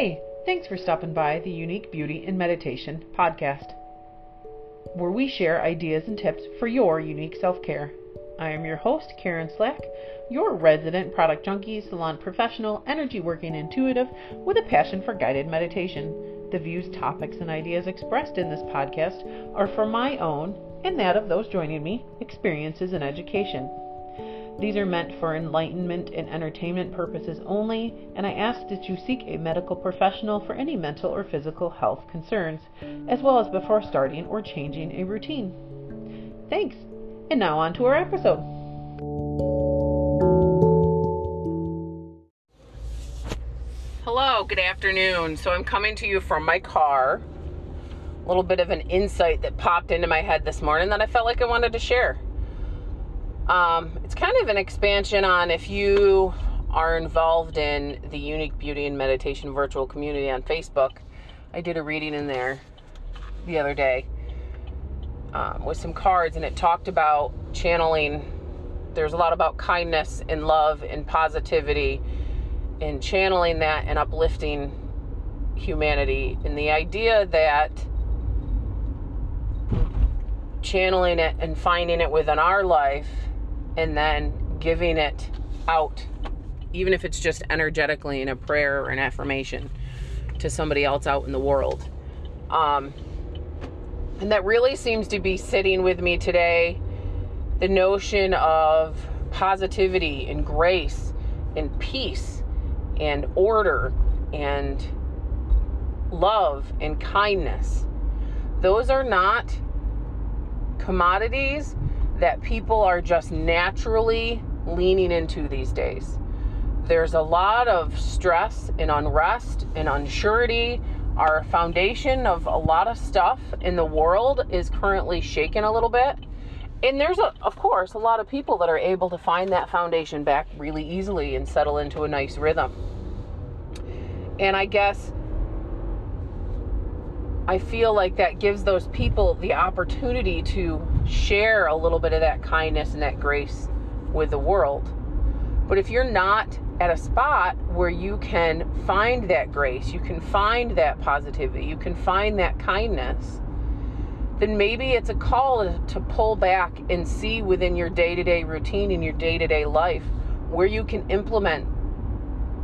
Hey, thanks for stopping by the Unique Beauty and Meditation podcast, where we share ideas and tips for your unique self care. I am your host, Karen Slack, your resident product junkie, salon professional, energy working intuitive with a passion for guided meditation. The views, topics, and ideas expressed in this podcast are for my own and that of those joining me experiences and education. These are meant for enlightenment and entertainment purposes only, and I ask that you seek a medical professional for any mental or physical health concerns, as well as before starting or changing a routine. Thanks, and now on to our episode. Hello, good afternoon. So I'm coming to you from my car. A little bit of an insight that popped into my head this morning that I felt like I wanted to share. Um, it's kind of an expansion on if you are involved in the Unique Beauty and Meditation virtual community on Facebook. I did a reading in there the other day um, with some cards, and it talked about channeling. There's a lot about kindness and love and positivity, and channeling that and uplifting humanity. And the idea that channeling it and finding it within our life and then giving it out, even if it's just energetically in a prayer or an affirmation to somebody else out in the world. Um, and that really seems to be sitting with me today the notion of positivity and grace and peace and order and love and kindness. Those are not commodities that people are just naturally leaning into these days. There's a lot of stress and unrest and unsurety. Our foundation of a lot of stuff in the world is currently shaken a little bit. And there's, a, of course, a lot of people that are able to find that foundation back really easily and settle into a nice rhythm. And I guess I feel like that gives those people the opportunity to share a little bit of that kindness and that grace with the world. But if you're not at a spot where you can find that grace, you can find that positivity, you can find that kindness, then maybe it's a call to, pull back and see within your day to day routine and your day to day life where you can implement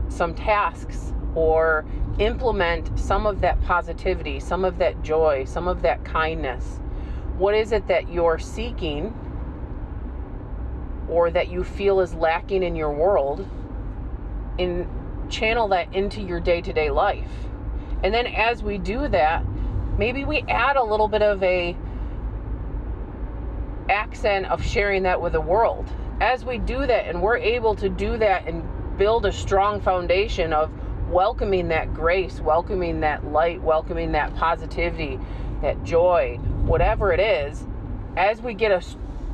some tasks or implement some of that positivity, some of that joy, some of that kindness? What is it that you're seeking or that you feel is lacking in your world? And channel that into your day to day life. And then as we do that, maybe we add a little bit of a accent of sharing that with the world. As we do that and we're able to do that and build a strong foundation of welcoming that grace, welcoming that light, welcoming that positivity, that joy, whatever it is, as we get a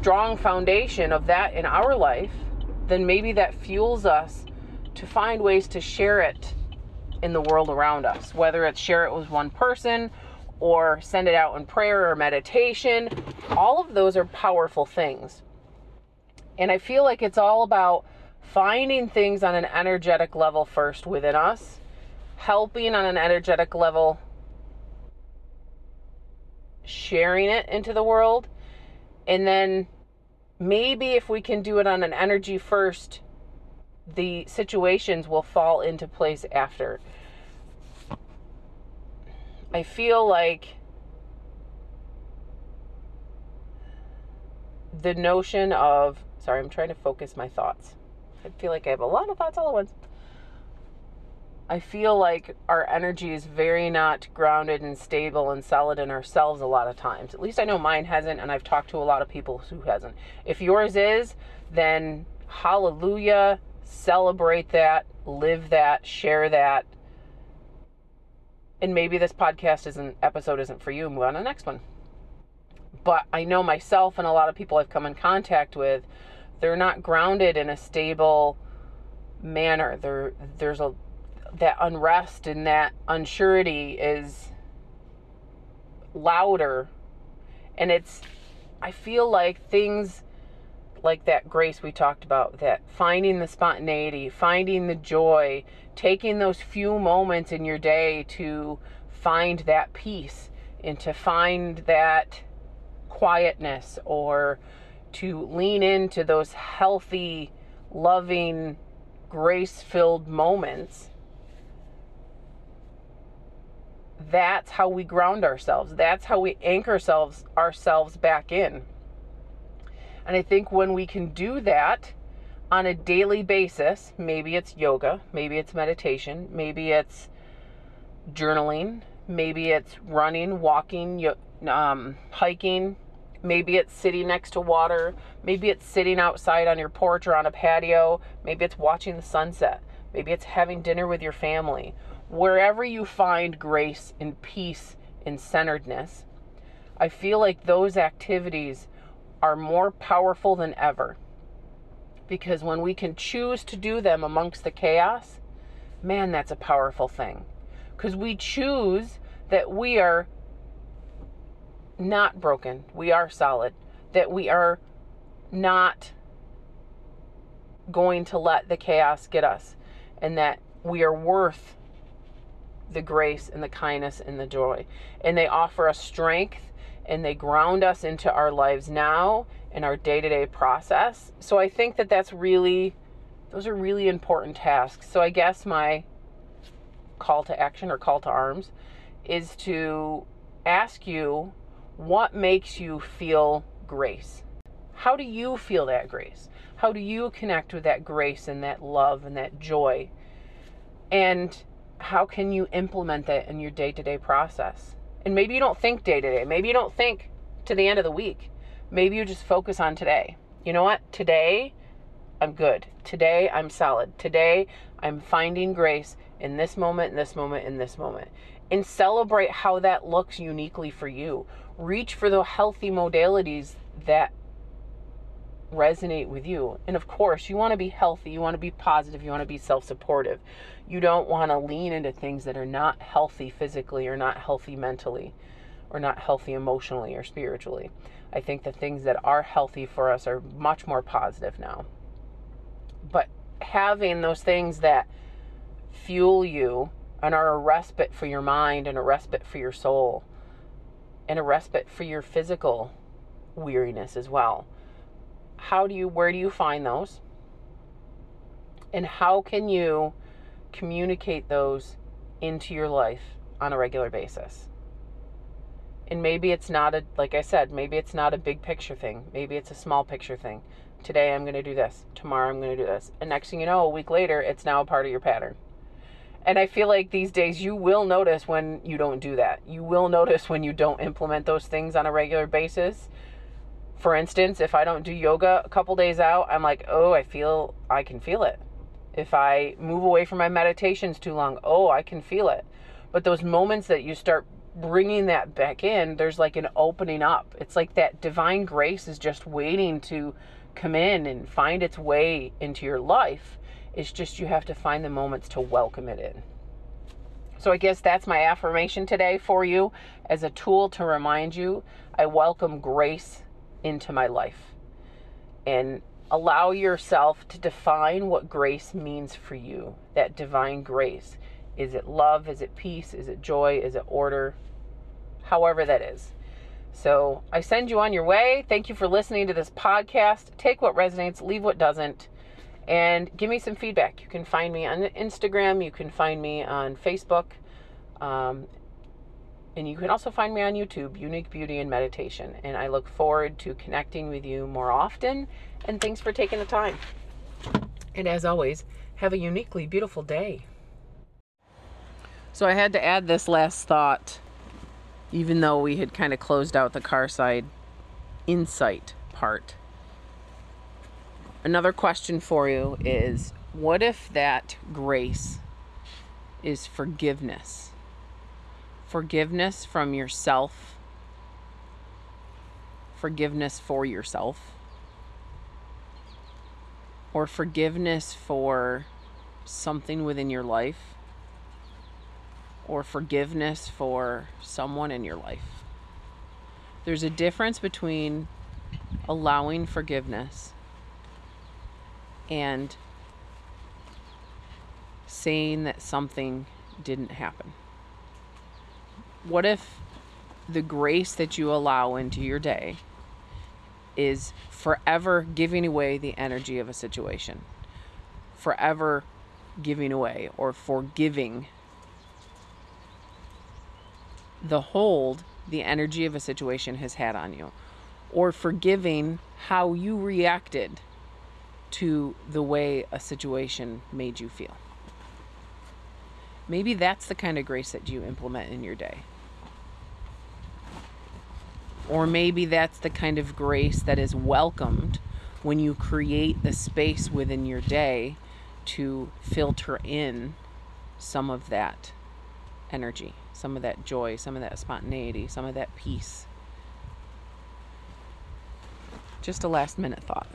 strong foundation of that in our life, then maybe that fuels us to find ways to share it in the world around us, whether it's share it with one person or send it out in prayer or meditation. All of those are powerful things. And I feel like it's all about finding things on an energetic level first within us, helping on an energetic level, sharing it into the world, and then maybe if we can do it on an energy first, the situations will fall into place after. I feel like the notion of sorry, I'm trying to focus my thoughts. I feel like I have a lot of thoughts all at once. I feel like our energy is very not grounded and stable and solid in ourselves a lot of times. At least I know mine hasn't, and I've talked to a lot of people who hasn't. If yours is, then hallelujah, celebrate that, live that, share that. And maybe this podcast isn't episode isn't for you, move on to the next one. But I know myself and a lot of people I've come in contact with they're not grounded in a stable manner. There, there's a that unrest and that unsurety is louder, and it's. I feel like things like that grace we talked about, that finding the spontaneity, finding the joy, taking those few moments in your day to find that peace and to find that quietness or to lean into those healthy, loving, grace filled moments. That's how we ground ourselves. That's how we anchor ourselves ourselves back in. And I think when we can do that on a daily basis, maybe it's yoga, maybe it's meditation, maybe it's journaling, maybe it's running, walking, um, hiking, maybe it's sitting next to water, maybe it's sitting outside on your porch or on a patio, maybe it's watching the sunset, maybe it's having dinner with your family. Wherever you find grace and peace and centeredness, I feel like those activities are more powerful than ever. Because when we can choose to do them amongst the chaos, man, that's a powerful thing. Because we choose that we are not broken, we are solid, that we are not going to let the chaos get us, and that we are worth the grace and the kindness and the joy. And they offer us strength and they ground us into our lives now in our day-to-day process. So I think that that's really those are really important tasks. So I guess my call to action or call to arms is to ask you what makes you feel grace? How do you feel that grace? How do you connect with that grace and that love and that joy? And how can you implement that in your day to day process? And maybe you don't think day to day. Maybe you don't think to the end of the week. Maybe you just focus on today. You know what? Today, I'm good. Today, I'm solid. Today, I'm finding grace in this moment, in this moment, in this moment. And celebrate how that looks uniquely for you. Reach for the healthy modalities that resonate with you. And of course, you want to be healthy, you want to be positive, you want to be self supportive. You don't want to lean into things that are not healthy physically or not healthy mentally or not healthy emotionally or spiritually. I think the things that are healthy for us are much more positive now. But having those things that fuel you and are a respite for your mind and a respite for your soul and a respite for your physical weariness as well how do you where do you find those? And how can you communicate those into your life on a regular basis? And maybe it's not a like i said maybe it's not a big picture thing. Maybe it's a small picture thing. Today i'm going to do this. Tomorrow i'm going to do this. And next thing you know a week later it's now a part of your pattern. And i feel like these days you will notice when you don't do that. You will notice when you don't implement those things on a regular basis for instance, if I don't do yoga a couple days out, I'm like, oh, I feel, I can feel it. If I move away from my meditations too long, oh, I can feel it. But those moments that you start bringing that back in, there's like an opening up. It's like that divine grace is just waiting to come in and find its way into your life. It's just you have to find the moments to welcome it in. So I guess that's my affirmation today for you as a tool to remind you I welcome grace into my life. And allow yourself to define what grace means for you. That divine grace. Is it love? Is it peace? Is it joy? Is it order? However that is. So i send you on your way. Thank you for listening to this podcast. Take what resonates leave what doesn't and give me some feedback. You can find me on instagram. You can find me on facebook. Um, and you can also find me on YouTube, Unique Beauty and Meditation. And I look forward to connecting with you more often. And thanks for taking the time. And as always, have a uniquely beautiful day. So I had to add this last thought, even though we had kind of closed out the car side insight part. Another question for you is what if that grace is forgiveness? Forgiveness from yourself, forgiveness for yourself, or forgiveness for something within your life, or forgiveness for someone in your life. There's a difference between allowing forgiveness and saying that something didn't happen? What if the grace that you allow into your day is forever giving away the energy of a situation, forever giving away or forgiving the hold the energy of a situation has had on you, or forgiving how you reacted to the way a situation made you feel. Maybe that's the kind of grace that you implement in your day. Or maybe that's the kind of grace that is welcomed when you create the space within your day to filter in some of that energy, some of that joy, some of that spontaneity, some of that peace. Just a last minute thought.